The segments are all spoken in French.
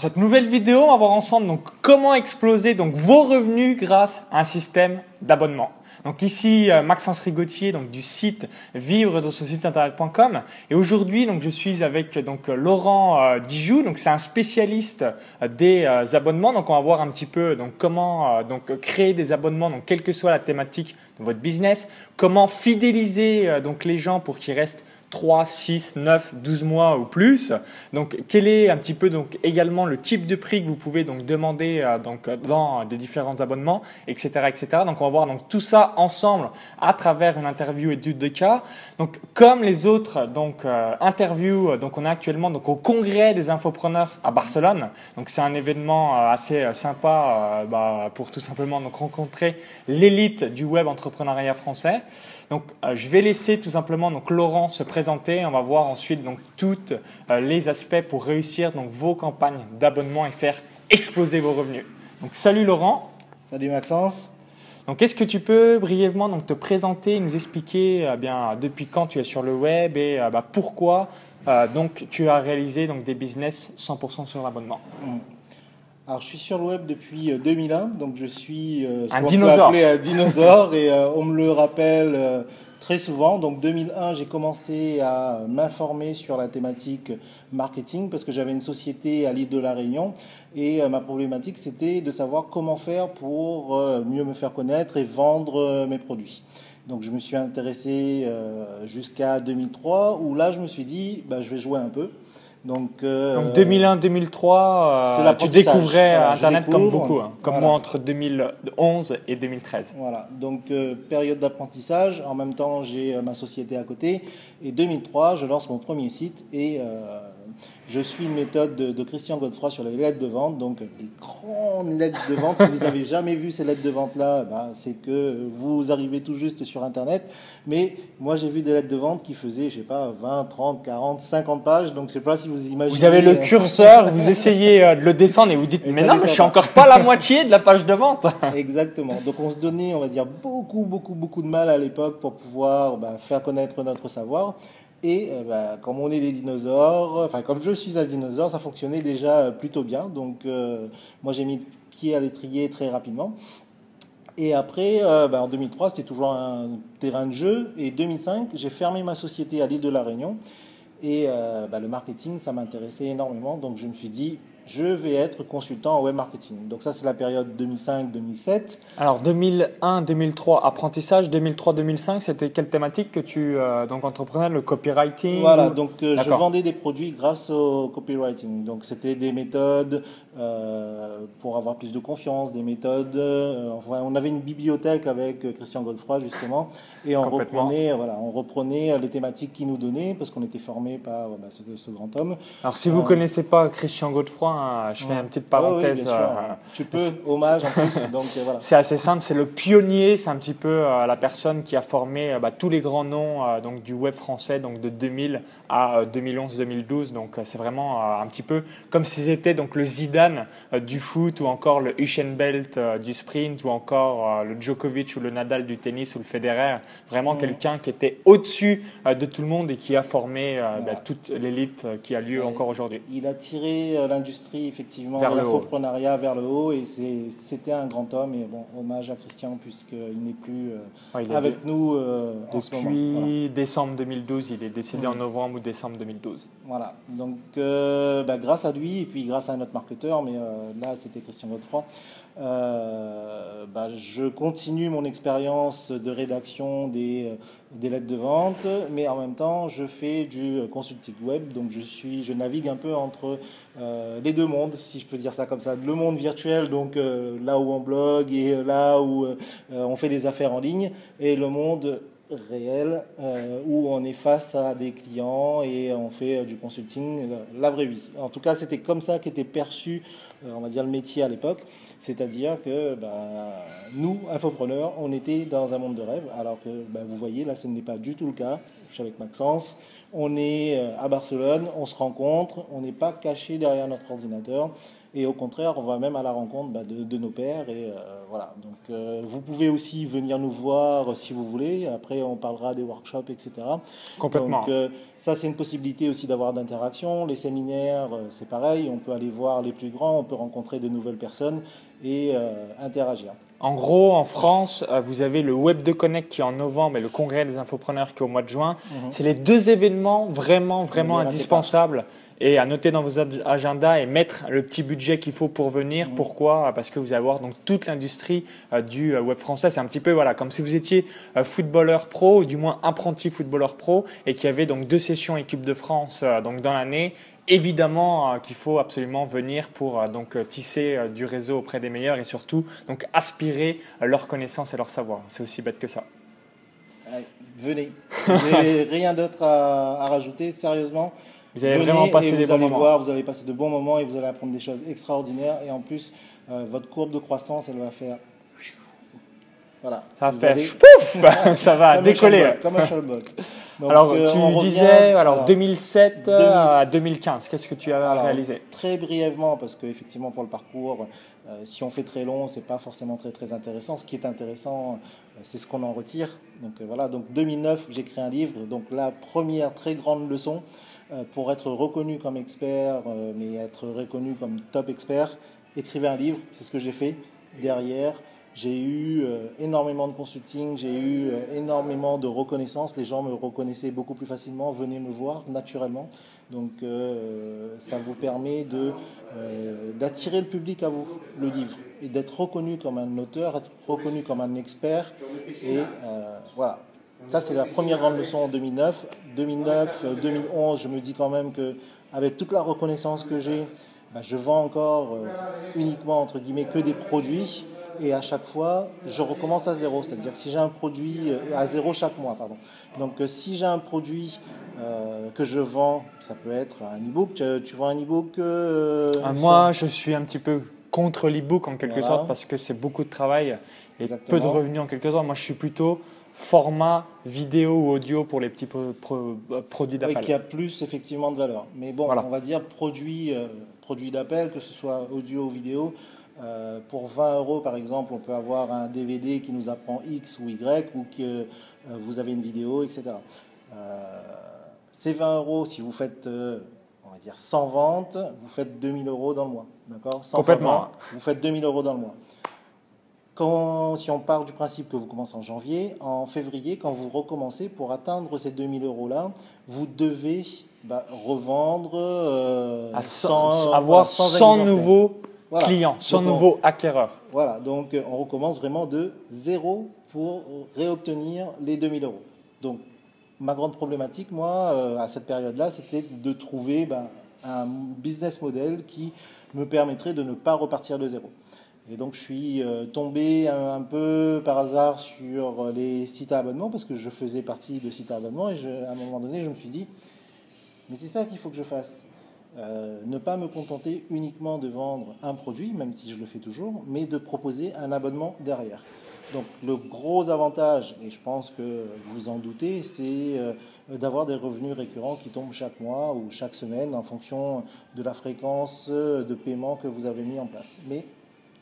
Cette nouvelle vidéo, on va voir ensemble donc comment exploser donc vos revenus grâce à un système d'abonnement. Donc ici euh, Maxence Rigotier donc du site vivre de son site internet.com et aujourd'hui donc je suis avec donc Laurent euh, Dijou. Donc c'est un spécialiste euh, des abonnements. Donc on va voir un petit peu donc comment donc créer des abonnements donc quelle que soit la thématique de votre business, comment fidéliser donc les gens pour qu'ils restent 3, 6, 9, 12 mois ou plus. Donc, quel est un petit peu donc également le type de prix que vous pouvez donc demander euh, donc dans des différents abonnements, etc., etc. Donc, on va voir donc tout ça ensemble à travers une interview étude de cas. Donc, comme les autres donc euh, interviews, donc on est actuellement donc au congrès des infopreneurs à Barcelone. Donc, c'est un événement euh, assez sympa bah, pour tout simplement donc rencontrer l'élite du web entrepreneuriat français. Donc, je vais laisser tout simplement donc Laurent se présenter on va voir ensuite donc tous euh, les aspects pour réussir donc vos campagnes d'abonnement et faire exploser vos revenus. Donc salut Laurent. Salut Maxence. Donc est-ce que tu peux brièvement donc te présenter, nous expliquer euh, bien depuis quand tu es sur le web et euh, bah, pourquoi donc tu as réalisé donc des business 100% sur l'abonnement? Hmm. Alors, je suis sur le web depuis 2001, donc je suis un dinosaure. un dinosaure et on me le rappelle très souvent. Donc 2001, j'ai commencé à m'informer sur la thématique marketing parce que j'avais une société à l'île de la Réunion et euh, ma problématique c'était de savoir comment faire pour euh, mieux me faire connaître et vendre euh, mes produits. Donc je me suis intéressé jusqu'à 2003 où là je me suis dit bah, je vais jouer un peu. Donc, 2001-2003, euh, tu découvrais Internet comme beaucoup, hein, comme moi entre 2011 et 2013. Voilà, donc euh, période d'apprentissage, en même temps j'ai euh, ma société à côté, et 2003 je lance mon premier site et je suis une méthode de, Christian Godefroy sur les lettres de vente, donc les grandes lettres de vente. si vous n'avez jamais vu ces lettres de vente-là, bah, c'est que vous arrivez tout juste sur Internet. Mais moi, j'ai vu des lettres de vente qui faisaient, je sais pas, 20, 30, 40, 50 pages. Donc, je sais pas si vous imaginez. Vous avez le curseur, vous essayez euh, de le descendre et vous dites, mais non, mais je suis encore pas la moitié de la page de vente. Exactement. Donc, on se donnait, on va dire, beaucoup, beaucoup, beaucoup de mal à l'époque pour pouvoir bah, faire connaître notre savoir. Et euh, bah, comme on est des dinosaures, enfin comme je suis un dinosaure, ça fonctionnait déjà euh, plutôt bien. Donc euh, moi j'ai mis le pied à l'étrier très rapidement. Et après, bah, en 2003, c'était toujours un terrain de jeu. Et 2005, j'ai fermé ma société à l'île de la Réunion. Et bah, le marketing, ça m'intéressait énormément. Donc je me suis dit, je vais être consultant en web marketing. Donc ça, c'est la période 2005-2007. Alors 2001-2003, apprentissage, 2003-2005, c'était quelle thématique que tu euh, donc entreprenais le copywriting Voilà, donc euh, je vendais des produits grâce au copywriting. Donc c'était des méthodes euh, pour avoir plus de confiance, des méthodes. on avait une bibliothèque avec Christian Godefroy justement, et on reprenait, voilà, on reprenait les thématiques qu'il nous donnait parce qu'on était formé par bah, ce, grand homme. Alors si vous connaissez pas Christian Godefroy, je fais une petite parenthèse. Euh, tu peux, hommage en plus. Euh, c'est assez simple, c'est le pionnier, c'est un petit peu euh, la personne qui a formé bah, tous les grands noms donc, du web français donc de 2000 à 2011-2012. Donc c'est vraiment un petit peu comme si c'était donc le Zidane du foot ou encore le Usain Belt du sprint ou encore le Djokovic ou le Nadal du tennis ou le Federer. Vraiment quelqu'un qui était au-dessus de tout le monde et qui a formé bah, toute l'élite qui a lieu encore aujourd'hui. Il a tiré l'industrie effectivement, vers l'infoprenariat vers le haut. Et c'était un grand homme. Et bon, hommage à Christian, puisqu'il n'est plus euh, avec nous euh, Depuis décembre 2012, il est décédé en novembre ou décembre 2012. Voilà. Donc, euh, bah, grâce à lui, et puis grâce à notre marketeur, mais là, c'était Christian Godefroy. Bah, je continue mon expérience de rédaction des, des, lettres de vente, mais en même temps, je fais du consulting web, donc je, suis, je navigue un peu entre les deux mondes, si je peux dire ça comme ça. Le monde virtuel, donc là où on blogue et là où on fait des affaires en ligne, et le monde réel où on est face à des clients et on fait du consulting, la vraie vie. En tout cas, c'était comme ça qu'était perçu, on va dire, le métier à l'époque. C'est-à-dire que bah, nous, infopreneurs, on était dans un monde de rêve, alors que bah, vous voyez, là, ce n'est pas du tout le cas. Je suis avec Maxence, On est euh, à Barcelone, on se rencontre, on n'est pas caché derrière notre ordinateur. Et au contraire, on va même à la rencontre bah, de, nos pères. Et euh, voilà. Donc, euh, vous pouvez aussi venir nous voir si vous voulez. Après, on parlera des workshops, etc. Complètement. Donc, ça, c'est une possibilité aussi d'avoir d'interaction. Les séminaires, c'est pareil. On peut aller voir les plus grands, on peut rencontrer de nouvelles personnes et interagir. En gros, en France, vous avez le Web de Connect qui est en novembre et le Congrès des infopreneurs qui est au mois de juin. Mhm. C'est les deux événements vraiment, vraiment indispensables et à noter dans vos agendas et mettre le petit budget qu'il faut pour venir. Mmh. Pourquoi? Parce que vous allez avoir donc toute l'industrie euh, du euh, web français. C'est un petit peu voilà comme si vous étiez euh, footballeur pro ou du moins apprenti footballeur pro et qu'il y avait donc deux sessions équipe de France donc dans l'année. Évidemment qu'il faut absolument venir pour donc tisser du réseau auprès des meilleurs et surtout donc aspirer leur connaissance et leur savoir. C'est aussi bête que ça. venez. rien d'autre à, à rajouter. Sérieusement, vous avez vraiment passé des bons moments. Voir, vous allez passer de bons moments et vous allez apprendre des choses extraordinaires. Et en plus, euh, votre courbe de croissance, elle va faire. Voilà. Ça va faire pouf Ça va décoller. comme un alors, euh, tu disais alors, 2007 à 2015. Qu'est-ce que tu as réalisé? Très brièvement, parce qu'effectivement, pour le parcours, euh, si on fait très long, c'est pas forcément très très intéressant. Ce qui est intéressant, c'est ce qu'on en retire. Donc voilà. Donc 2009, j'ai créé un livre. Donc la première très grande leçon, euh, pour être reconnu comme expert, euh, mais être reconnu comme top expert, écrivez un livre, c'est ce que j'ai fait. Derrière, j'ai eu euh, énormément de consulting, j'ai eu énormément de reconnaissance. Les gens me reconnaissaient beaucoup plus facilement, venaient me voir naturellement. Donc ça vous permet d'attirer le public à vous, le livre, et d'être reconnu comme un auteur, être reconnu comme un expert. Et voilà, ça, c'est la première grande leçon en 2009. 2009, 2011, je me dis quand même que avec toute la reconnaissance que j'ai, bah, je vends encore euh, uniquement entre guillemets que des produits et à chaque fois je recommence à zéro. C'est-à-dire que si j'ai un produit euh, à zéro chaque mois, pardon. Donc euh, si j'ai un produit que je vends, ça peut être un e-book. Tu, vends un e-book ah, Moi, je suis un petit peu contre l'e-book en quelque sorte parce que c'est beaucoup de travail et peu de revenus en quelque sorte. Moi, je suis plutôt format vidéo ou audio pour les petits produits d'appel. Oui, qui a plus effectivement de valeur. Mais bon, on va dire produit, euh, produit d'appel, que ce soit audio ou vidéo. Euh, pour 20 euros, par exemple, on peut avoir un DVD qui nous apprend X ou Y, ou que euh, vous avez une vidéo, etc. ces 20 euros, si vous faites, on va dire, 100 ventes, vous faites 2000 euros dans le mois. D'accord? Complètement. vous faites 2000 euros dans le mois si on part du principe que vous commencez en janvier, en février, quand vous recommencez, pour atteindre ces 2000 euros-là, vous devez bah, revendre euh, avoir 100, nouveaux clients, 100 nouveaux acquéreurs. Voilà, donc on recommence vraiment de zéro pour réobtenir les 2000 euros. Donc ma grande problématique, moi, euh, à cette période-là, c'était de trouver bah, un business model qui me permettrait de ne pas repartir de zéro. Et donc je suis euh, tombé un, peu par hasard sur les sites à abonnement parce que je faisais partie de sites à abonnement et à un moment donné je me suis dit mais c'est ça qu'il faut que je fasse. Euh, ne pas me contenter uniquement de vendre un produit, même si je le fais toujours, mais de proposer un abonnement derrière. Donc le gros avantage, et je pense que vous en doutez, c'est euh, d'avoir des revenus récurrents qui tombent chaque mois ou chaque semaine en fonction de la fréquence de paiement que vous avez mis en place. Mais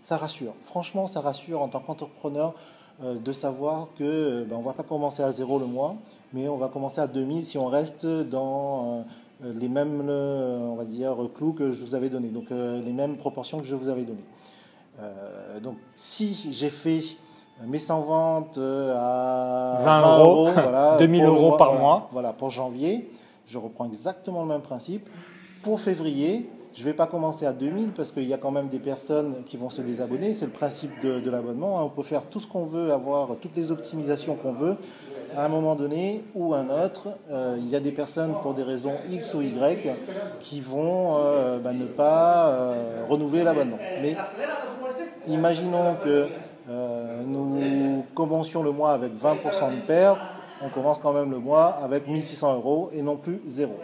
ça rassure. Franchement, ça rassure en tant qu'entrepreneur euh, de savoir que euh, ben, on va pas commencer à zéro le mois, mais on va commencer à 2000 si on reste dans euh, les mêmes, on va dire, clous que je vous avais donnés, donc les mêmes proportions que je vous avais données. donc, si j'ai fait mes 100 ventes à 20, euros, voilà, 2000 euros par mois, voilà, pour janvier, je reprends exactement le même principe. Pour février, je ne vais pas commencer à 2000 parce qu'il y a quand même des personnes qui vont se désabonner. C'est le principe de, l'abonnement. Hein. On peut faire tout ce qu'on veut, avoir toutes les optimisations qu'on veut. À un moment donné ou un autre, euh, il y a des personnes pour des raisons X ou Y qui vont euh, bah, ne pas euh, renouveler l'abonnement. Mais imaginons que nous commencions le mois avec 20% de perte, on commence quand même le mois avec 1600 euros et non plus zéro.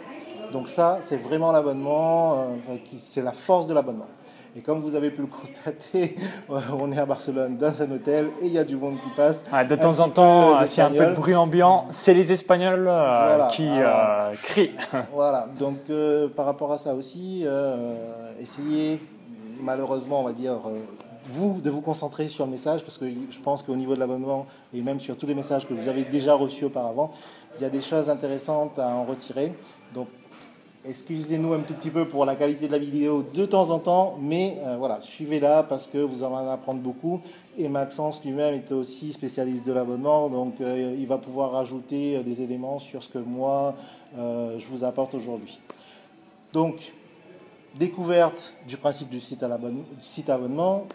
Donc ça, c'est vraiment l'abonnement, euh, c'est la force de l'abonnement. Et comme vous avez pu le constater, on est à Barcelone dans un hôtel et il y a du monde qui passe. de temps en temps, s'il y a un peu de bruit ambiant, c'est les Espagnols qui crient. voilà, donc par rapport à ça aussi, essayez malheureusement, on va dire, vous, de vous concentrer sur le message, parce que je pense qu'au niveau de l'abonnement, et même sur tous les messages que vous avez déjà reçus auparavant, il y a des choses intéressantes à en retirer. Donc, excusez-nous un tout petit peu pour la qualité de la vidéo de temps en temps, mais euh, voilà, suivez-la parce que vous en allez apprendre beaucoup. Et Maxence lui-même est aussi spécialiste de l'abonnement, donc euh, il va pouvoir rajouter euh, des éléments sur ce que moi, je vous apporte aujourd'hui. Donc, découverte du principe du site abonnement.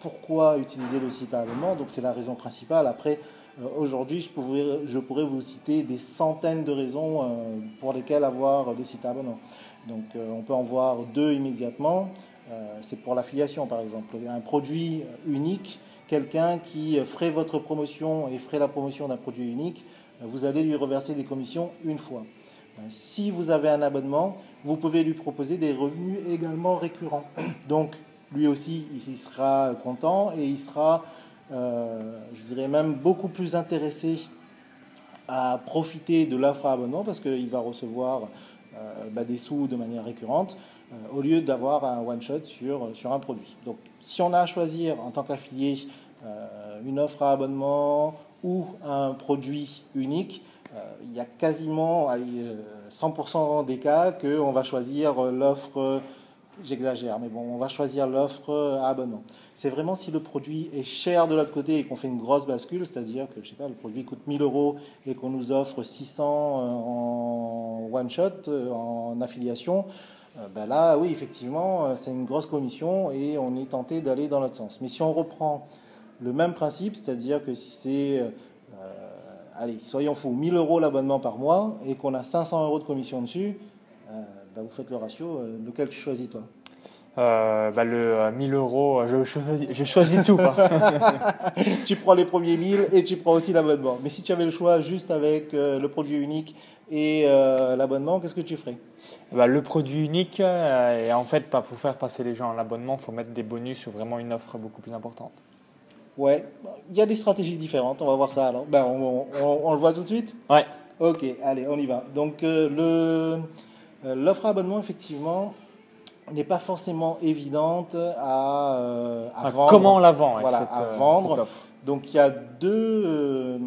Pourquoi utiliser le site abonnement Donc c'est la raison principale. Après, aujourd'hui, je pourrais, vous citer des centaines de raisons euh, pour lesquelles avoir des sites à abonnement. Donc on peut en voir deux immédiatement. c'est pour l'affiliation par exemple. Un produit unique, quelqu'un qui ferait votre promotion et ferait la promotion d'un produit unique, vous allez lui reverser des commissions une fois. Si vous avez un abonnement, vous pouvez lui proposer des revenus également récurrents. Donc, lui aussi, il sera content et il sera, euh, je dirais même, beaucoup plus intéressé à profiter de l'offre à abonnement parce qu'il va recevoir euh, bah, des sous de manière récurrente euh, au lieu d'avoir un one-shot sur, sur un produit. Donc, si on a à choisir en tant qu'affilié une offre à abonnement ou un produit unique, euh, il y a quasiment 100% euh, des cas qu'on va choisir euh, l'offre, j'exagère, mais bon, on va choisir l'offre à abonnement. C'est vraiment si le produit est cher de l'autre côté et qu'on fait une grosse bascule, c'est-à-dire que je sais pas, le produit coûte 1000 euros et qu'on nous offre 600 en one shot, en affiliation. Ben là, oui, effectivement, c'est une grosse commission et on est tenté d'aller dans l'autre sens. Mais si on reprend le même principe, c'est-à-dire que si c'est allez, soyons fous, 1000 euros l'abonnement par mois et qu'on a 500 euros de commission dessus, euh, bah, vous faites le ratio. Euh, lequel tu choisis toi euh, bah, le 1000 euros, je choisis, je choisis tout. tu prends les premiers 1000 et tu prends aussi l'abonnement. Mais si tu avais le choix juste avec le produit unique et l'abonnement, qu'est-ce que tu ferais? Bah, Le produit unique, et en fait, pas pour faire passer les gens à l'abonnement, il faut mettre des bonus ou vraiment une offre beaucoup plus importante. Ouais, il y a des stratégies différentes, on va voir ça alors. Ben, on, le voit tout de suite? Ouais. Ok, allez, on y va. Donc euh, le, euh, l'offre à abonnement, effectivement, n'est pas forcément évidente à, euh, vendre. Comment on la vend Voilà, à vendre. Donc il y a deux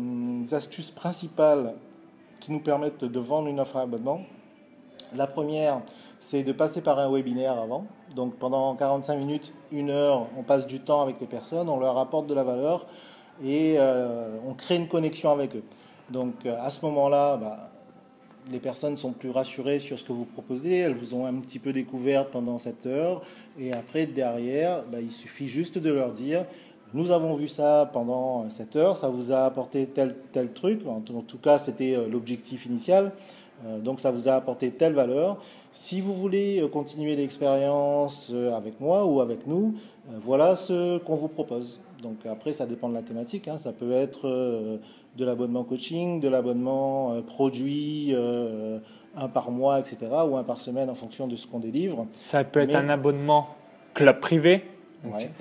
astuces principales qui nous permettent de vendre une offre à abonnement. La première, c'est de passer par un webinaire avant. Donc pendant 45 minutes, une heure, on passe du temps avec les personnes, on leur apporte de la valeur et euh, on crée une connexion avec eux. Donc euh, à ce moment-là, bah, les personnes sont plus rassurées sur ce que vous proposez, elles vous ont un petit peu découvert pendant cette heure et après derrière, bah, il suffit juste de leur dire nous avons vu ça pendant cette heure, ça vous a apporté tel, tel truc, en tout cas c'était euh, l'objectif initial, donc ça vous a apporté telle valeur, si vous voulez euh, continuer l'expérience euh, avec moi ou avec nous, euh, voilà ce qu'on vous propose. Donc après, ça dépend de la thématique. Hein. Ça peut être de l'abonnement coaching, de l'abonnement produit, un par mois, etc., ou un par semaine en fonction de ce qu'on délivre. Ça peut être un abonnement club privé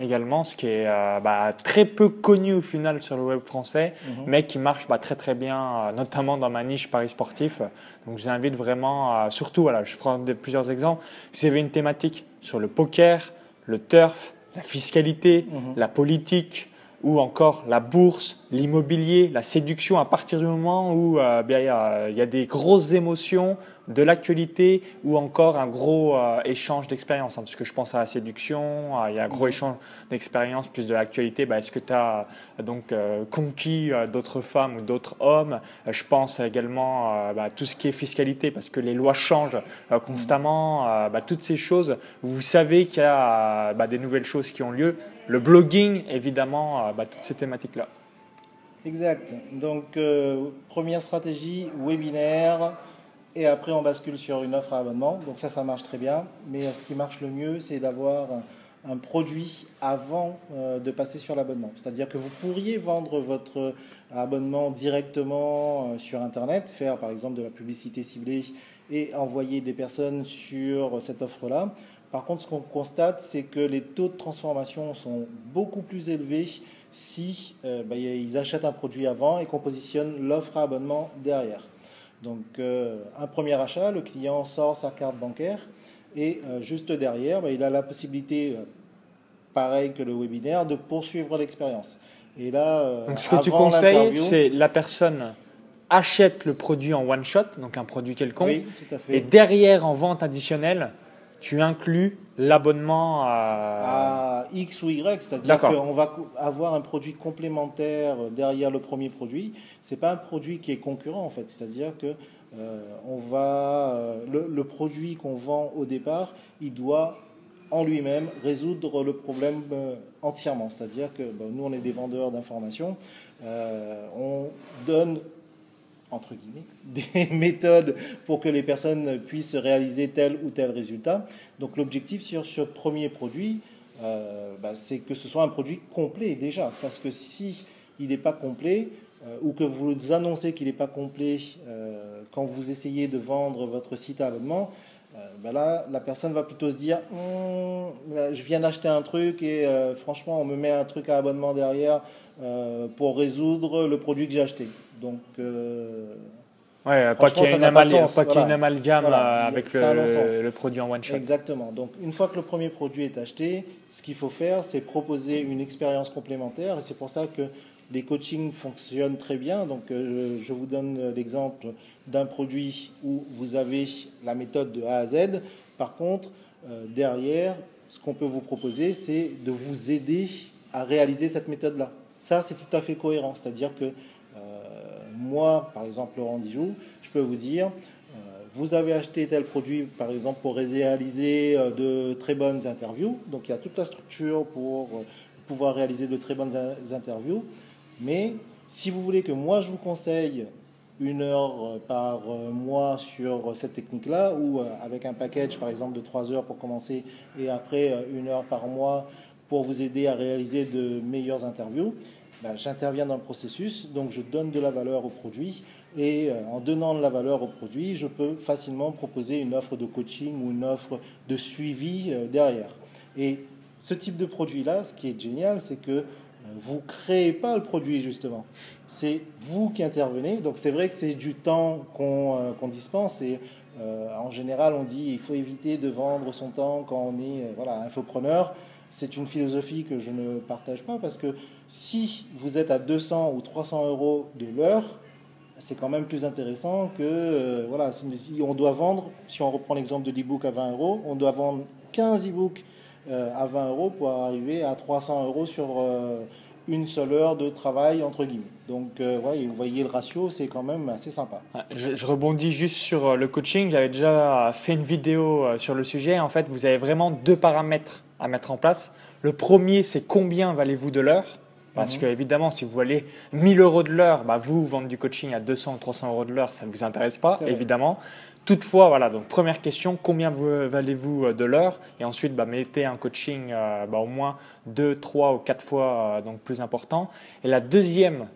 également, ce qui est euh, bah, très peu connu au final sur le web français, mhm. mais qui marche bah, très très bien, euh, notamment dans ma niche Paris sportif. Donc je vous invite vraiment, surtout, voilà, je prends plusieurs exemples, si vous avez une thématique sur le poker, le turf, la fiscalité, mhm. la politique, ou encore la bourse, l'immobilier, la séduction, à partir du moment où euh, bien, il, y a, des grosses émotions, de l'actualité ou encore un gros euh, échange d'expérience. Hein, parce que je pense à la séduction, il y a un gros échange d'expérience plus de l'actualité. Bah, Est-ce que tu as donc euh, conquis d'autres femmes ou d'autres hommes? Je pense également à bah, tout ce qui est fiscalité parce que les lois changent constamment. Bah, toutes ces choses, vous savez qu'il y a des nouvelles choses qui ont lieu le blogging, évidemment, euh, toutes ces thématiques-là. Exact. Donc, euh, première stratégie, webinaire, et après on bascule sur une offre à abonnement. Donc ça, ça marche très bien. Mais euh, ce qui marche le mieux, c'est d'avoir un produit avant de passer sur l'abonnement. C'est-à-dire que vous pourriez vendre votre abonnement directement sur Internet, faire par exemple de la publicité ciblée et envoyer des personnes sur cette offre-là. Par contre, ce qu'on constate, c'est que les taux de transformation sont beaucoup plus élevés si euh, bah, ils achètent un produit avant et qu'on positionne l'offre à abonnement derrière. Donc, euh, un premier achat, le client sort sa carte bancaire et euh, juste derrière, bah, il a la possibilité, pareil que le webinaire, de poursuivre l'expérience. Et là, donc ce que tu conseilles, c'est la personne achète le produit en one shot, donc un produit quelconque, oui, tout à fait. et derrière en vente additionnelle, tu inclus l'abonnement à... X ou Y, c'est-à-dire qu'on va avoir un produit complémentaire derrière le premier produit. C'est pas un produit qui est concurrent en fait, c'est-à-dire que euh, on va euh, le, produit qu'on vend au départ, il doit en lui-même résoudre le problème euh, entièrement. C'est-à-dire que nous, on est des vendeurs d'informations, on donne entre guillemets, des méthodes pour que les personnes puissent réaliser tel ou tel résultat. Donc l'objectif sur ce premier produit, euh, bah, c'est que ce soit un produit complet déjà, parce que si il n'est pas complet, euh, ou que vous annoncez qu'il n'est pas complet euh, quand vous essayez de vendre votre site à abonnement, bah là, la personne va plutôt se dire hum, je viens d'acheter un truc et franchement, on me met un truc à abonnement derrière pour résoudre le produit que j'ai acheté. Donc, euh, ouais, pas qu'il y ait une, amalgame euh, avec le, produit en one shot. Exactement. Donc, une fois que le premier produit est acheté, ce qu'il faut faire, c'est proposer une expérience complémentaire. Et c'est pour ça que les coachings fonctionnent très bien. Donc, euh, je vous donne l'exemple d'un produit où vous avez la méthode de A à Z. Par contre, derrière, ce qu'on peut vous proposer, c'est de vous aider à réaliser cette méthode-là. Ça, c'est tout à fait cohérent. C'est-à-dire que moi, par exemple, Laurent Dijoux, je peux vous dire, euh, vous avez acheté tel produit, par exemple, pour réaliser euh, de très bonnes interviews. Donc, il y a toute la structure pour euh, pouvoir réaliser de très bonnes interviews. Mais si vous voulez que moi, je vous conseille une heure par mois sur cette technique-là, ou avec un package, par exemple, de trois heures pour commencer, et après une heure par mois pour vous aider à réaliser de meilleures interviews, ben, j'interviens dans le processus, donc je donne de la valeur au produit. Et euh, en donnant de la valeur au produit, je peux facilement proposer une offre de coaching ou une offre de suivi euh, derrière. Et ce type de produit-là, ce qui est génial, c'est que euh, vous créez pas le produit justement. C'est vous qui intervenez. Donc c'est vrai que c'est du temps qu'on dispense. Et en général, on dit il faut éviter de vendre son temps quand on est voilà, infopreneur c'est une philosophie que je ne partage pas parce que si vous êtes à 200 ou 300 euros de l'heure, c'est quand même plus intéressant que, euh, voilà, si on doit vendre, si on reprend l'exemple de l'e-book à 20 euros, on doit vendre 15 e-books euh, à 20 euros pour arriver à 300 euros sur euh, une seule heure de travail, entre guillemets. Donc, ouais, vous voyez le ratio, c'est quand même assez sympa. Je, je, rebondis juste sur le coaching. J'avais déjà fait une vidéo sur le sujet. En fait, vous avez vraiment deux paramètres à mettre en place. Le premier, c'est combien valez-vous de l'heure? Parce mhm. que évidemment, si vous voulez 1000 euros de l'heure, bah, vous vendre du coaching à 200 ou 300 euros de l'heure, ça ne vous intéresse pas, évidemment. Toutefois, voilà, donc première question, combien valez-vous euh, de l'heure? Et ensuite, bah, mettez un coaching euh, bah, au moins 2, 3 ou 4 fois euh, donc plus important. Et la deuxième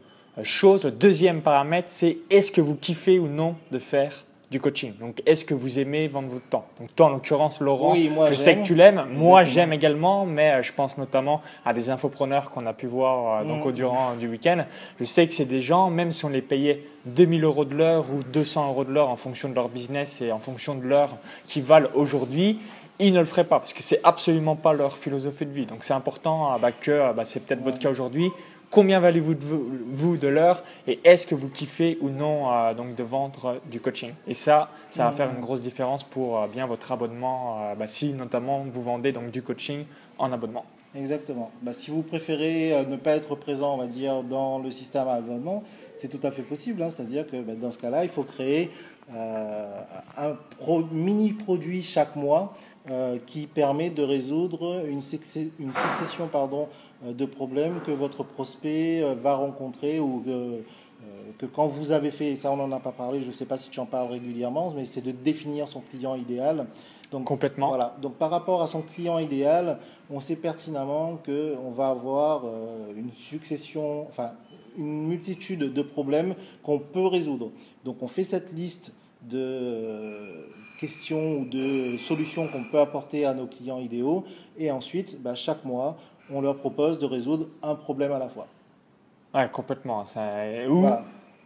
chose, le deuxième paramètre, c'est est-ce que vous kiffez ou non de faire du coaching. Donc, est-ce que vous aimez vendre votre temps? Donc, toi, en l'occurrence, Laurent, je sais que tu l'aimes. Moi, j'aime également, mais euh, je pense notamment à des infopreneurs qu'on a pu voir euh, donc, au mm. durant du week-end. Je sais que c'est des gens, même si on les payait 2000 euros de l'heure ou 200 euros de l'heure en fonction de leur business et en fonction de l'heure qu'ils valent aujourd'hui, ils ne le feraient pas parce que c'est absolument pas leur philosophie de vie. Donc, c'est important euh, bah, que bah, c'est peut-être votre cas aujourd'hui combien valez-vous de, l'heure et est-ce que vous kiffez ou non euh, donc de vendre du coaching? Et ça, ça va faire une grosse différence pour euh, bien votre abonnement, euh, bah, si notamment vous vendez donc du coaching en abonnement. Exactement. Bah, si vous préférez ne pas être présent, on va dire, dans le système à abonnement, c'est tout à fait possible. Hein. C'est-à-dire que bah, dans ce cas-là, il faut créer un mini produit chaque mois qui permet de résoudre une, une succession pardon, euh, de problèmes que votre prospect euh, va rencontrer ou euh, que, quand vous avez fait, et ça on n'en a pas parlé, je ne sais pas si tu en parles régulièrement, mais c'est de définir son client idéal. Donc, Complètement. Voilà. Donc par rapport à son client idéal, on sait pertinemment qu'on va avoir une succession, enfin une multitude de problèmes qu'on peut résoudre. Donc on fait cette liste de questions ou de solutions qu'on peut apporter à nos clients idéaux. Et ensuite, bah, chaque mois, on leur propose de résoudre un problème à la fois. Ouais, complètement. Ça, ou,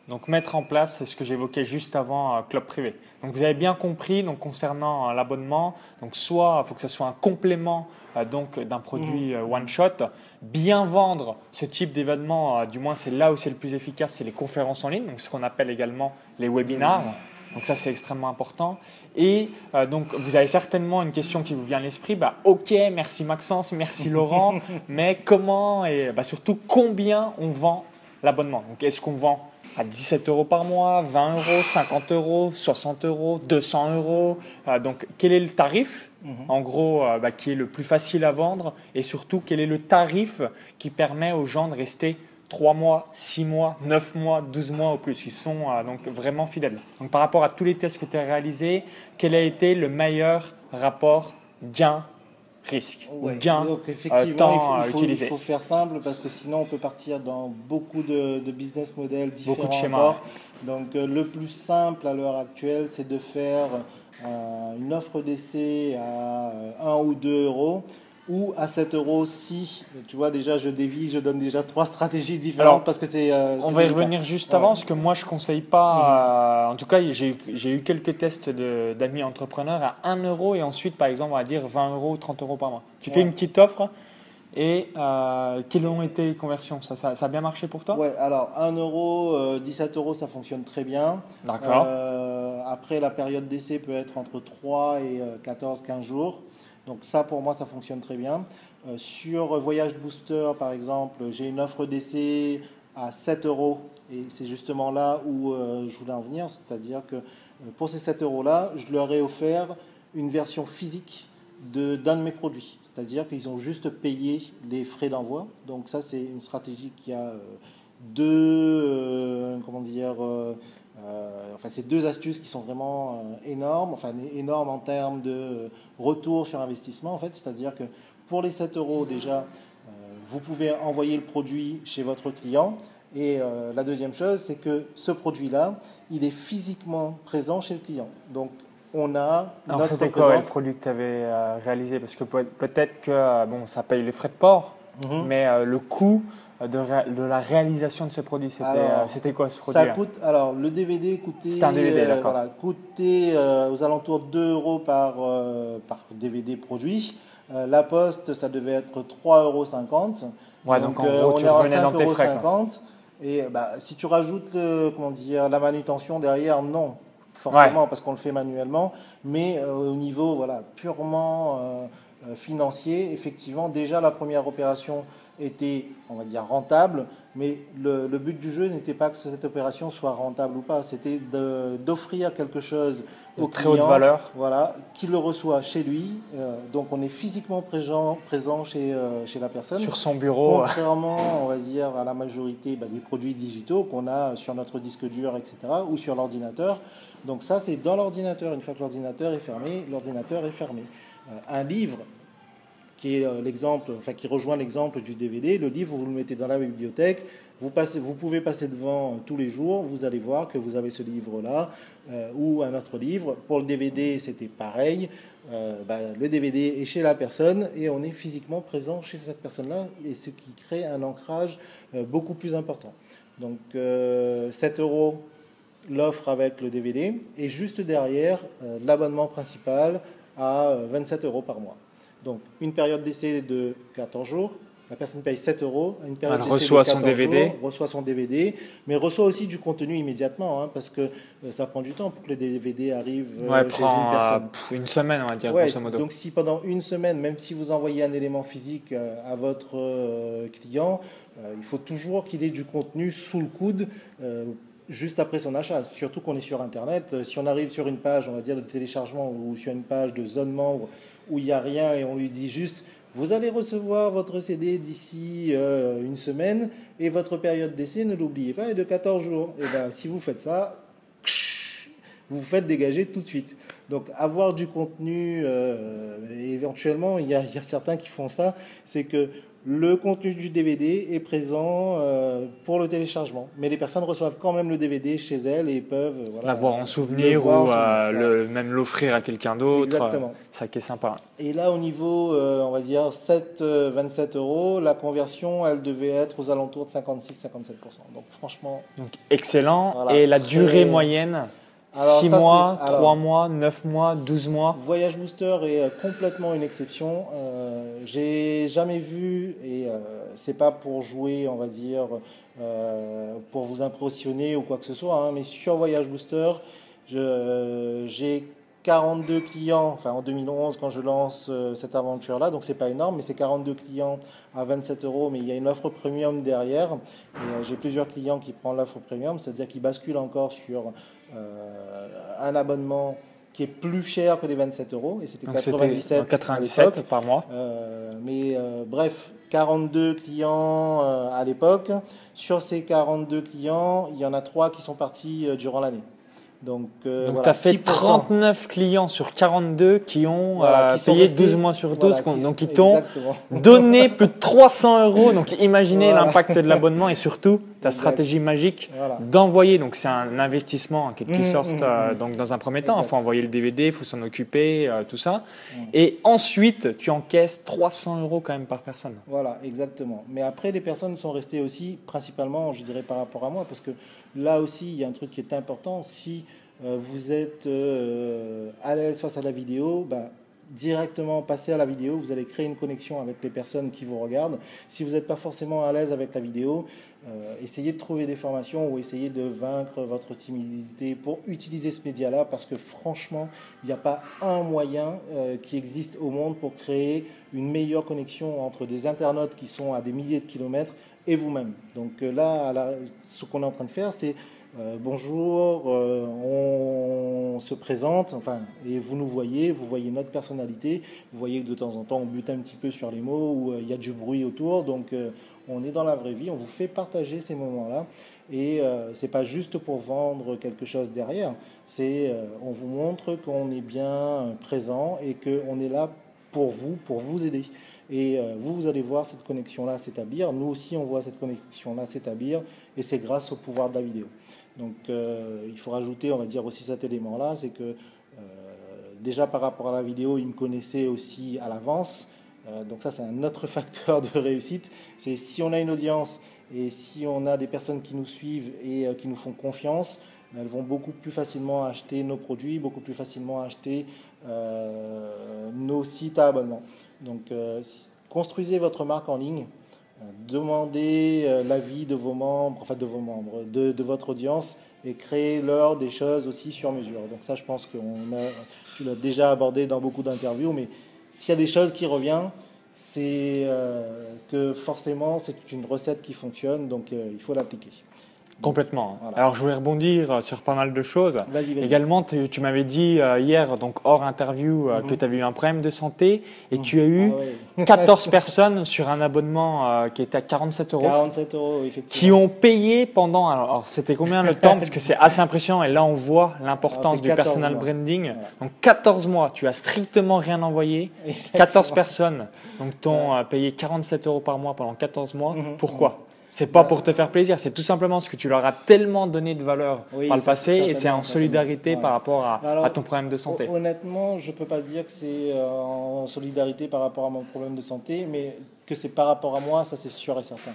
donc mettre en place, c'est ce que j'évoquais juste avant, euh, club privé. Donc vous avez bien compris, donc concernant euh, l'abonnement, donc soit il faut que ce soit un complément euh, donc d'un produit mmh. one shot, bien vendre ce type d'événement, du moins c'est là où c'est le plus efficace, c'est les conférences en ligne, donc ce qu'on appelle également les webinars. Donc ça, c'est extrêmement important. Et donc, vous avez certainement une question qui vous vient à l'esprit. Bah, ok, merci Maxence, merci Laurent, mais comment et bah, surtout combien on vend l'abonnement? Donc, est-ce qu'on vend à 17 euros par mois, 20 euros, 50 euros, 60 euros, 200 euros? Euh, donc, quel est le tarif? Mhm. En gros, euh, bah, qui est le plus facile à vendre et surtout, quel est le tarif qui permet aux gens de rester 3 mois, 6 mois, 9 mois, 12 mois au plus, qui sont euh, donc vraiment fidèles. Donc, par rapport à tous les tests que tu as réalisés, quel a été le meilleur rapport gain risque ouais. gain Donc, effectivement, il faut, il faut, faire simple parce que sinon on peut partir dans beaucoup de, business models différents. Beaucoup de schémas. Donc euh, le plus simple à l'heure actuelle, c'est de faire euh, une offre d'essai à 1 euh, ou 2 euros ou à 7 euros si, tu vois, déjà je dévie, je donne déjà trois stratégies différentes parce que c'est. Euh, on va y revenir juste avant, parce que moi je conseille pas. Mhm. en tout cas, j'ai eu quelques tests d'amis entrepreneurs à 1 euro et ensuite, par exemple, on va dire 20 euros ou 30 euros par mois. Tu fais une petite offre et euh, quelles ont été les conversions? Ça, ça, a bien marché pour toi? Ouais, alors 1 euro, 17 euh, euros, ça fonctionne très bien. D'accord. après, la période d'essai peut être entre 3 et 14-15 jours. Donc ça, pour moi, ça fonctionne très bien. Euh, sur Voyage Booster, par exemple, j'ai une offre d'essai à 7 euros. Et c'est justement là où euh, je voulais en venir. C'est-à-dire que euh, pour ces 7 euros-là, je leur ai offert une version physique d'un de, mes produits. C'est-à-dire qu'ils ont juste payé les frais d'envoi. Donc ça, c'est une stratégie qui a deux, comment dire, euh, enfin, c'est deux astuces qui sont vraiment euh, énormes, enfin énormes en termes de retour sur investissement, en fait. C'est-à-dire que pour les 7 euros, déjà, euh, vous pouvez envoyer le produit chez votre client. Et la deuxième chose, c'est que ce produit-là, il est physiquement présent chez le client. Donc, on a. Alors, c'était quoi le produit que tu avais réalisé? Parce que peut-être que bon, ça paye les frais de port, mhm. mais le coût de, la réalisation de ce produit euh, C'était quoi ce produit ça coûte, Alors, le DVD coûtait, un DVD, euh, voilà, coûtait euh, aux alentours de 2 euros par, par DVD produit. la poste, ça devait être 3,50 euros. Ouais, donc, en gros, tu revenais dans tes frais. Et bah, si tu rajoutes le, comment dire, la manutention derrière, non, forcément, parce qu'on le fait manuellement. Mais au niveau voilà, purement financier, effectivement, déjà la première opération était, on va dire, rentable, mais le, but du jeu n'était pas que cette opération soit rentable ou pas, c'était d'offrir quelque chose au très client, haute valeur, voilà, qu'il le reçoit chez lui. Euh, donc on est physiquement présent, présent chez, euh, chez la personne. Sur son bureau. Contrairement, on va dire, à la majorité bah, des produits digitaux qu'on a sur notre disque dur, etc., ou sur l'ordinateur. Donc ça, c'est dans l'ordinateur. Une fois que l'ordinateur est fermé, l'ordinateur est fermé. Euh, un livre, qui est euh, l'exemple, enfin qui rejoint l'exemple du DVD. Le livre, vous le mettez dans la bibliothèque, vous, passez, vous pouvez passer devant tous les jours, vous allez voir que vous avez ce livre-là euh, ou un autre livre. Pour le DVD, c'était pareil. Euh, bah, le DVD est chez la personne et on est physiquement présent chez cette personne-là, et ce qui crée un ancrage beaucoup plus important. Donc 7 euros l'offre avec le DVD et juste derrière l'abonnement principal à 27 euros par mois. Donc, une période d'essai de 14 jours. La personne paye 7 euros. Une période Elle reçoit son DVD. Jours, reçoit son DVD, mais reçoit aussi du contenu immédiatement, hein, parce que euh, ça prend du temps pour que le DVD arrive euh, ouais, chez prend, une personne. une semaine, on va dire, grosso modo. Donc, si pendant une semaine, même si vous envoyez un élément physique euh, à votre client, il faut toujours qu'il ait du contenu sous le coude juste après son achat. Surtout qu'on est sur Internet. Si on arrive sur une page, on va dire, de téléchargement ou sur une page de zone membre où il n'y a rien et on lui dit juste vous allez recevoir votre CD d'ici euh, une semaine et votre période d'essai, ne l'oubliez pas, est de 14 jours. Et ben, si vous faites ça, vous vous faites dégager tout de suite. Donc avoir du contenu, éventuellement, il y, a, il y, a, certains qui font ça, c'est que le contenu du DVD est présent euh, pour le téléchargement, mais les personnes reçoivent quand même le DVD chez elles et peuvent euh, voilà, l'avoir en souvenir ou euh, le, même l'offrir à quelqu'un d'autre. Exactement. Ça qui est sympa. Et là, au niveau, on va dire 7, 27 euros, la conversion, elle devait être aux alentours de 56-57%. Donc franchement. Donc excellent. et la durée moyenne 6 mois, 3 mois, 9 mois, 12 mois Voyage Booster est euh, complètement une exception. Euh, J'ai jamais vu, et euh, c'est pas pour jouer, on va dire, euh, pour vous impressionner ou quoi que ce soit, hein, mais sur Voyage Booster, j'ai 42 clients, enfin en 2011 quand je lance cette aventure-là, donc c'est pas énorme, mais c'est 42 clients à 27 euros, mais il y a une offre premium derrière. j'ai plusieurs clients qui prennent l'offre premium, c'est-à-dire qu'ils basculent encore sur euh, un abonnement qui est plus cher que les 27 euros, et c'était 97, 97 par mois. Euh, mais euh, bref, 42 clients à l'époque. Sur ces 42 clients, il y en a 3 qui sont partis durant l'année. Donc, euh, tu as fait 39 clients sur 42 qui ont euh, payé 12 mois sur 12, donc qui t'ont donné plus de 300 euros. Donc imaginez l'impact de l'abonnement et surtout ta stratégie magique d'envoyer. Donc c'est un investissement en quelque mmh, sorte. Mmh, euh, mmh. donc dans un premier temps, il faut envoyer le DVD, il faut s'en occuper, tout ça. Et ensuite, tu encaisses 300 euros quand même par personne. Voilà, exactement. Mais après, les personnes sont restées aussi, principalement, je dirais par rapport à moi, parce que là aussi, il y a un truc qui est important. Si euh, vous êtes euh, à l'aise face à la vidéo, bah, directement passer à la vidéo, vous allez créer une connexion avec les personnes qui vous regardent. Si vous n'êtes pas forcément à l'aise avec la vidéo, euh, essayez de trouver des formations ou essayez de vaincre votre timidité pour utiliser ce média-là parce que franchement, il n'y a pas un moyen qui existe au monde pour créer une meilleure connexion entre des internautes qui sont à des milliers de kilomètres et vous-même. Donc là, ce qu'on est en train de faire, c'est euh, bonjour, euh, on se présente, enfin, et vous nous voyez, vous voyez notre personnalité, vous voyez que de temps en temps on bute un petit peu sur les mots ou euh, il y a du bruit autour, donc on est dans la vraie vie, on vous fait partager ces moments-là, et c'est pas juste pour vendre quelque chose derrière, c'est on vous montre qu'on est bien présent et qu'on est là pour vous, pour vous aider. Et vous, vous allez voir cette connexion-là s'établir. Nous aussi, on voit cette connexion-là s'établir. Et c'est grâce au pouvoir de la vidéo. Donc euh, il faut rajouter, on va dire aussi cet élément-là, c'est que euh, déjà par rapport à la vidéo, il me connaissait aussi à l'avance. Euh, donc ça, c'est un autre facteur de réussite. C'est si on a une audience et si on a des personnes qui nous suivent et qui nous font confiance, elles vont beaucoup plus facilement acheter nos produits, beaucoup plus facilement acheter nos sites à abonnement. Donc construisez votre marque en ligne demandez euh, l'avis de vos membres, enfin de vos membres, de, votre audience et créez-leur des choses aussi sur mesure. Donc ça, je pense que tu l'as déjà abordé dans beaucoup d'interviews, mais s'il y a des choses qui reviennent, c'est euh, que forcément c'est une recette qui fonctionne, donc euh, il faut l'appliquer. Complètement. Alors je voulais rebondir euh, sur pas mal de choses. Également, tu, m'avais dit euh, hier, donc hors interview, euh, mhm. que tu avais eu un problème de santé et tu as eu 14 ah personnes sur un abonnement qui était à 47 euros. 47 euros, effectivement. Qui ont payé pendant. Alors, c'était combien le temps? Parce que c'est assez impressionnant et là on voit l'importance du personal branding. Donc 14 mois, tu as strictement rien envoyé. 14 personnes donc t'ont payé 47 euros par mois pendant 14 mois. Mhm. Pourquoi? C'est pas pour te faire plaisir, c'est tout simplement ce que tu leur as tellement donné de valeur par le passé et c'est en solidarité par rapport à, ton problème de santé. Honnêtement, je peux pas dire que c'est euh, en solidarité par rapport à mon problème de santé, mais que c'est par rapport à moi, ça c'est sûr et certain.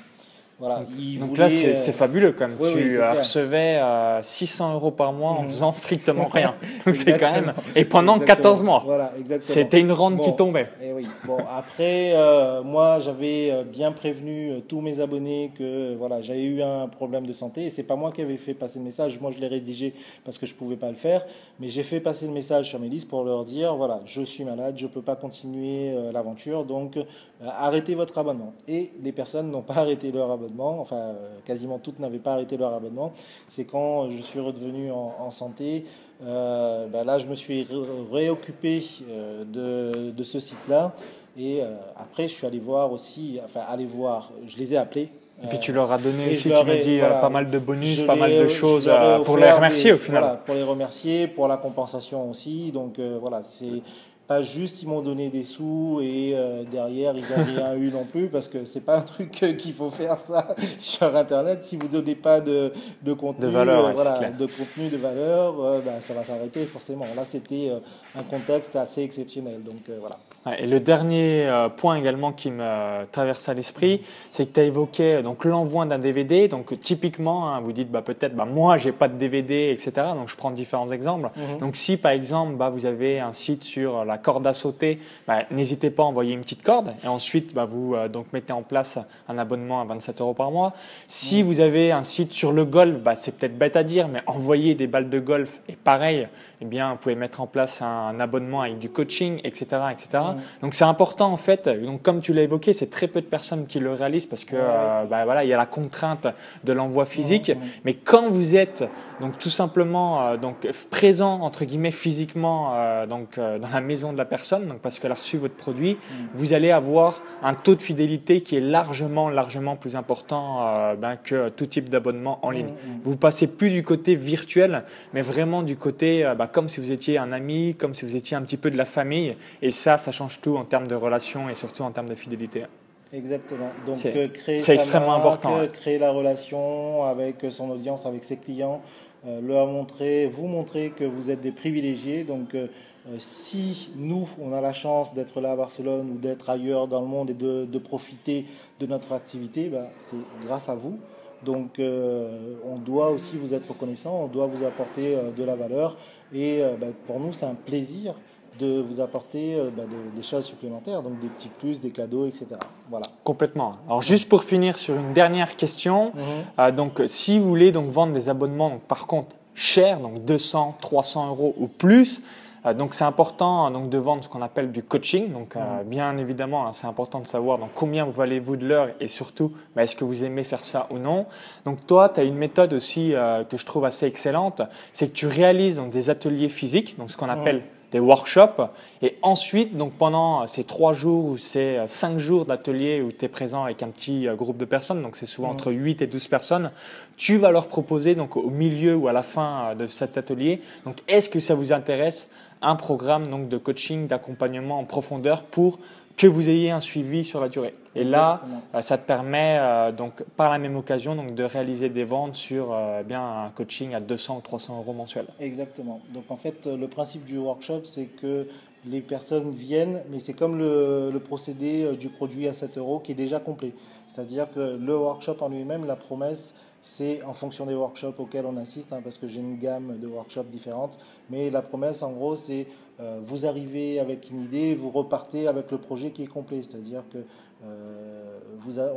Voilà, donc, là, c'est euh, fabuleux quand même. tu recevais 600 euh, euros par mois en mhm. faisant strictement rien. Donc c'est quand même. Et pendant 14 mois. Voilà, C'était une rente qui tombait. Et eh oui. Bon, après, euh, moi, j'avais bien prévenu tous mes abonnés que voilà, j'avais eu un problème de santé. Et c'est pas moi qui avais fait passer le message. Moi, je l'ai rédigé parce que je pouvais pas le faire. Mais j'ai fait passer le message sur mes listes pour leur dire voilà, je suis malade, je peux pas continuer l'aventure. Donc, arrêtez votre abonnement. Et les personnes n'ont pas arrêté leur abonnement enfin euh, quasiment toutes n'avaient pas arrêté leur abonnement, c'est quand je suis redevenu en, santé. Euh, ben là, je me suis réoccupé euh, de, de, ce site-là. Et après, je suis allé voir aussi, enfin, aller voir, je les ai appelés Et puis tu leur as donné aussi, tu m'as dit, pas mal de bonus, pas mal de choses pour les remercier au final. pour les remercier, pour la compensation aussi. Donc voilà, c'est pas juste ils m'ont donné des sous et euh, derrière ils n'ont rien eu non plus parce que c'est pas un truc qu'il faut faire ça sur internet. Si vous donnez pas de, de contenu de valeur euh, voilà, de contenu de valeur euh, bah, ça va s'arrêter forcément. Là c'était un contexte assez exceptionnel. Donc voilà et le dernier euh, point également qui me traverse à l'esprit, c'est que tu as évoqué donc l'envoi d'un DVD. Donc typiquement, hein, vous dites bah, peut-être bah, moi j'ai pas de DVD, etc. Donc je prends différents exemples. Mhm. Donc si par exemple bah, vous avez un site sur la corde à sauter, bah, n'hésitez pas à envoyer une petite corde et ensuite bah, vous euh, donc mettez en place un abonnement à 27 euros par mois. Si mhm. vous avez un site sur le golf, bah, c'est peut-être bête à dire, mais envoyer des balles de golf et pareil, eh bien vous pouvez mettre en place un, abonnement avec du coaching, etc., etc. Donc c'est important en fait. Donc comme tu l'as évoqué, c'est très peu de personnes qui le réalisent parce que euh, bah, voilà, il y a la contrainte de l'envoi physique. Mais quand vous êtes donc tout simplement euh, donc présent entre guillemets physiquement euh, donc dans la maison de la personne, donc parce qu'elle a reçu votre produit, mm. vous allez avoir un taux de fidélité qui est largement largement plus important ben, que tout type d'abonnement en ligne. Mm, mm. Vous passez plus du côté virtuel, mais vraiment du côté bah, comme si vous étiez un ami, comme si vous étiez un petit peu de la famille. Et ça, ça change tout en termes de relations et surtout en termes de fidélité. Exactement. Donc c'est créer extrêmement important. Créer la relation avec son audience, avec ses clients, euh, leur montrer, vous montrer que vous êtes des privilégiés. Donc euh, euh, si nous, on a la chance d'être là à Barcelone ou d'être ailleurs dans le monde et de, profiter de notre activité, bah, c'est grâce à vous. Donc on doit aussi vous être reconnaissant, on doit vous apporter de la valeur. Et bah, pour nous, c'est un plaisir de vous apporter euh, bah, des, choses supplémentaires, donc des petits plus, des cadeaux, etc. Voilà. Complètement. Alors juste pour finir sur une dernière question, mhm. euh, donc si vous voulez donc vendre des abonnements, donc, par contre chers, donc 200, 300 euros ou plus, euh, donc c'est important donc de vendre ce qu'on appelle du coaching. Donc mhm. bien évidemment, hein, c'est important de savoir donc combien vous valez-vous de l'heure et surtout bah, est-ce que vous aimez faire ça ou non. Donc toi, tu as une méthode aussi que je trouve assez excellente, c'est que tu réalises donc des ateliers physiques, donc ce qu'on mhm. appelle des workshops. Et ensuite, donc pendant ces trois jours ou ces cinq jours d'atelier où tu es présent avec un petit euh, groupe de personnes, donc c'est souvent entre 8 et 12 personnes, tu vas leur proposer donc au milieu ou à la fin euh, de cet atelier, donc est-ce que ça vous intéresse un programme donc de coaching, d'accompagnement en profondeur pour que vous ayez un suivi sur la durée? Et là, euh, ça te permet euh, donc par la même occasion donc de réaliser des ventes sur euh, bien un coaching à 200 ou 300 euros mensuels. Exactement. Donc en fait, le principe du workshop, c'est que les personnes viennent, mais c'est comme le, le, procédé du produit à 7 euros qui est déjà complet. C'est-à-dire que le workshop en lui-même, la promesse, c'est en fonction des workshops auxquels on assiste, hein, parce que j'ai une gamme de workshops différentes. Mais la promesse, en gros, c'est euh, vous arrivez avec une idée, vous repartez avec le projet qui est complet. C'est-à-dire que euh,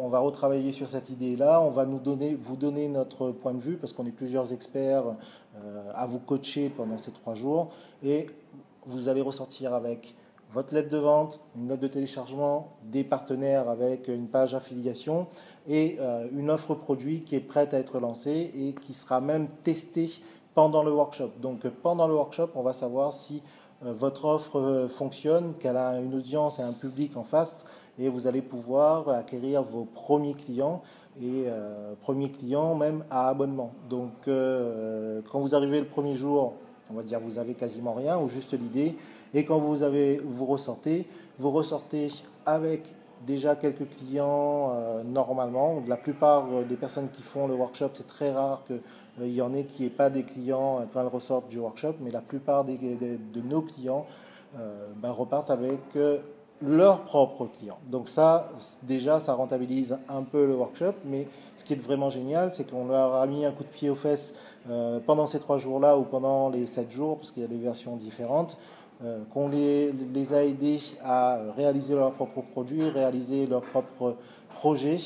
on va retravailler sur cette idée-là, on va nous donner, vous donner notre point de vue, parce qu'on est plusieurs experts euh, à vous coacher pendant ces trois jours, et vous allez ressortir avec votre lettre de vente, une note de téléchargement, des partenaires avec une page affiliation et euh, une offre produit qui est prête à être lancée et qui sera même testée pendant le workshop. Donc pendant le workshop, on va savoir si votre offre fonctionne, qu'elle a une audience et un public en face et vous allez pouvoir acquérir vos premiers clients et premiers clients même à abonnement. Donc quand vous arrivez le premier jour, on va dire vous avez quasiment rien ou juste l'idée et quand vous avez vous ressortez, vous ressortez avec déjà quelques clients euh, normalement. La plupart euh, des personnes qui font le workshop, c'est très rare qu'il euh, y en ait qui n'aient pas des clients quand elles ressortent du workshop, mais la plupart de nos clients ben, repartent avec leurs propres clients. Donc ça, déjà, ça rentabilise un peu le workshop, mais ce qui est vraiment génial, c'est qu'on leur a mis un coup de pied aux fesses pendant ces trois jours-là ou pendant les sept jours, parce qu'il y a des versions différentes. Euh, qu'on les, a aidés à réaliser leurs propres produits, réaliser leurs propres projets.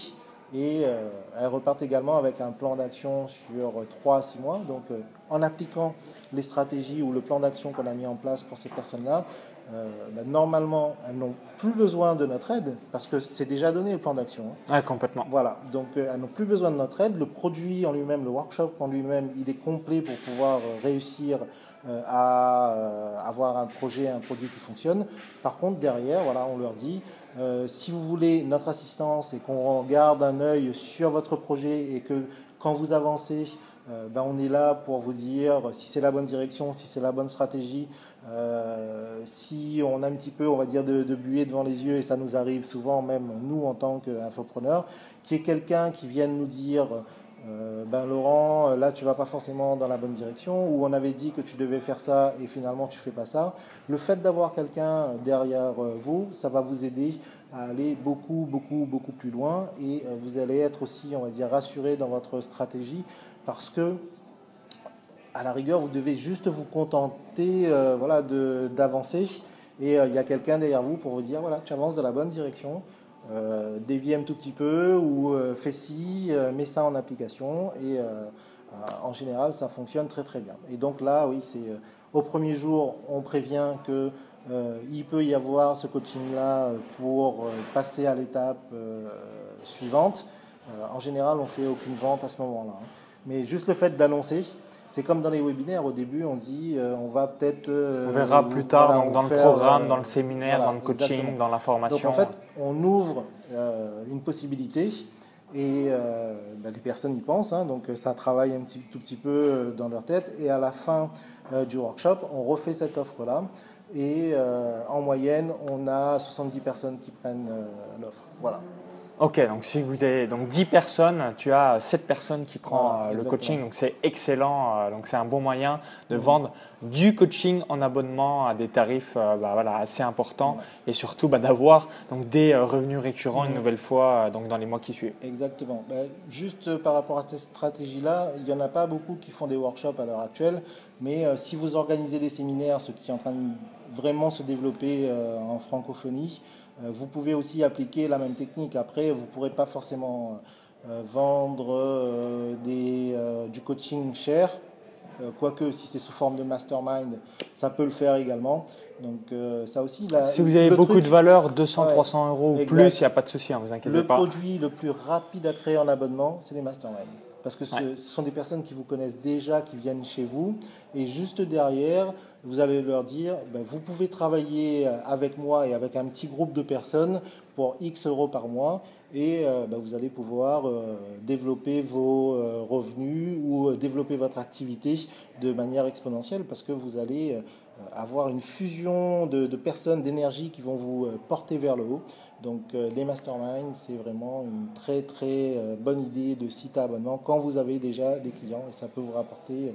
Et euh, elles repartent également avec un plan d'action sur 3 à 6 mois. Donc euh, en appliquant les stratégies ou le plan d'action qu'on a mis en place pour ces personnes-là, bah, normalement, elles n'ont plus besoin de notre aide parce que c'est déjà donné le plan d'action. Hein. complètement. Voilà, donc elles n'ont plus besoin de notre aide. Le produit en lui-même, le workshop en lui-même, il est complet pour pouvoir réussir à avoir un projet, un produit qui fonctionne. Par contre, derrière, voilà, on leur dit, si vous voulez notre assistance et qu'on garde un œil sur votre projet et que quand vous avancez, euh, ben on est là pour vous dire si c'est la bonne direction, si c'est la bonne stratégie, euh, si on a un petit peu, on va dire, de, de, buée devant les yeux, et ça nous arrive souvent, même nous en tant qu'infopreneurs, qui est quelqu'un qui vienne nous dire euh, ben Laurent, là tu vas pas forcément dans la bonne direction, ou on avait dit que tu devais faire ça et finalement tu fais pas ça. Le fait d'avoir quelqu'un derrière vous, ça va vous aider à aller beaucoup, beaucoup, beaucoup plus loin et vous allez être aussi, on va dire, rassuré dans votre stratégie parce que à la rigueur, vous devez juste vous contenter euh, voilà, d'avancer. Et euh, il y a quelqu'un derrière vous pour vous dire voilà, tu avances dans la bonne direction, euh, dévie un tout petit peu ou fais ci, mets ça en application. Et en général, ça fonctionne très très bien. Et donc là, oui, c'est au premier jour, on prévient que il peut y avoir ce coaching-là pour passer à l'étape suivante. en général, on fait aucune vente à ce moment-là. Hein. Mais juste le fait d'annoncer, c'est comme dans les webinaires, au début, on dit euh, on va peut-être. Euh, on verra plus tard donc dans le programme, euh, dans le séminaire, dans le coaching, dans la formation. Donc en fait, on ouvre une possibilité et bah, les personnes y pensent, hein, donc ça travaille un petit, tout petit peu dans leur tête. Et à la fin du workshop, on refait cette offre-là. Et en moyenne, on a 70 personnes qui prennent l'offre. Voilà. Ok, donc si vous avez donc 10 personnes, tu as 7 personnes qui prennent euh, le coaching, donc c'est excellent, euh, donc c'est un bon moyen de vendre du coaching en abonnement à des tarifs euh, bah, voilà, assez importants et surtout bah, d'avoir donc des revenus récurrents une nouvelle fois donc dans les mois qui suivent. Exactement. Bah, juste par rapport à cette stratégie-là, il n'y en a pas beaucoup qui font des workshops à l'heure actuelle, mais si vous organisez des séminaires, ce qui est en train de vraiment se développer en francophonie, vous pouvez aussi appliquer la même technique. Après, vous ne pourrez pas forcément euh, vendre euh, du coaching cher, quoique si c'est sous forme de mastermind, ça peut le faire également. Donc ça aussi. si vous avez beaucoup de valeur, 200, 300 euros ou plus, il n'y a pas de souci, hein, vous inquiétez pas. Le produit le plus rapide à créer en abonnement, c'est les masterminds. Parce que ce, sont des personnes qui vous connaissent déjà, qui viennent chez vous. Et juste derrière, vous allez leur dire, ben, vous pouvez travailler avec moi et avec un petit groupe de personnes pour X euros par mois. Et euh, ben, vous allez pouvoir euh, développer vos euh, revenus ou développer votre activité de manière exponentielle parce que vous allez avoir une fusion de, de personnes, d'énergie qui vont vous porter vers le haut. Donc euh, les masterminds, c'est vraiment une très très euh, bonne idée de site à abonnement quand vous avez déjà des clients et ça peut vous rapporter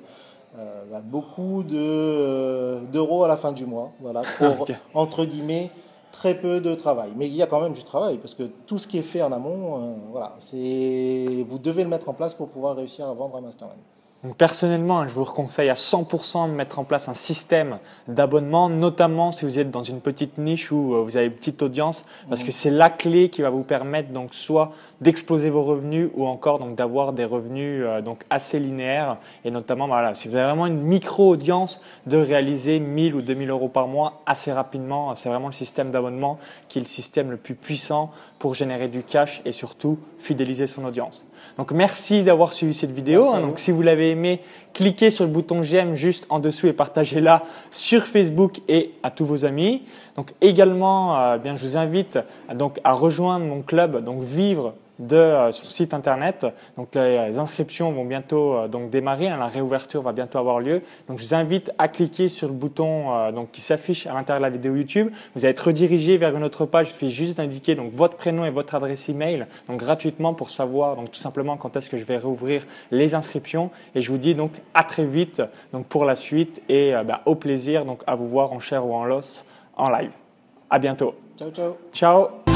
euh, bah, beaucoup d'euros à la fin du mois. Voilà, pour entre guillemets très peu de travail. Mais il y a quand même du travail parce que tout ce qui est fait en amont, voilà, c'est vous devez le mettre en place pour pouvoir réussir à vendre un mastermind. Donc personnellement, je vous conseille à 100% de mettre en place un système d'abonnement, notamment si vous êtes dans une petite niche où euh, vous avez une petite audience, parce que c'est la clé qui va vous permettre donc soit d'exploser vos revenus ou encore donc d'avoir des revenus euh, donc assez linéaires et notamment voilà, si vous avez vraiment une micro audience de réaliser 1000 ou 2000 euros par mois assez rapidement, c'est vraiment le système d'abonnement qui est le système le plus puissant pour générer du cash et surtout fidéliser son audience. Donc merci d'avoir suivi cette vidéo. Hein. donc si vous l'avez cliquez sur le bouton j'aime juste en dessous et partagez-la sur Facebook et à tous vos amis. Donc également, euh, bien je vous invite donc à rejoindre mon club donc vivre de euh, son site internet. Donc les inscriptions vont bientôt euh, donc démarrer, hein. la réouverture va bientôt avoir lieu. Donc je vous invite à cliquer sur le bouton euh, donc qui s'affiche à l'intérieur de la vidéo YouTube. Vous allez être redirigé vers une autre page. Il suffit juste d'indiquer donc votre prénom et votre adresse email donc gratuitement pour savoir donc tout simplement quand est-ce que je vais réouvrir les inscriptions. Et je vous dis donc à très vite donc pour la suite et bah, au plaisir donc à vous voir en chair ou en l'os en live. À bientôt. Ciao ciao. Ciao.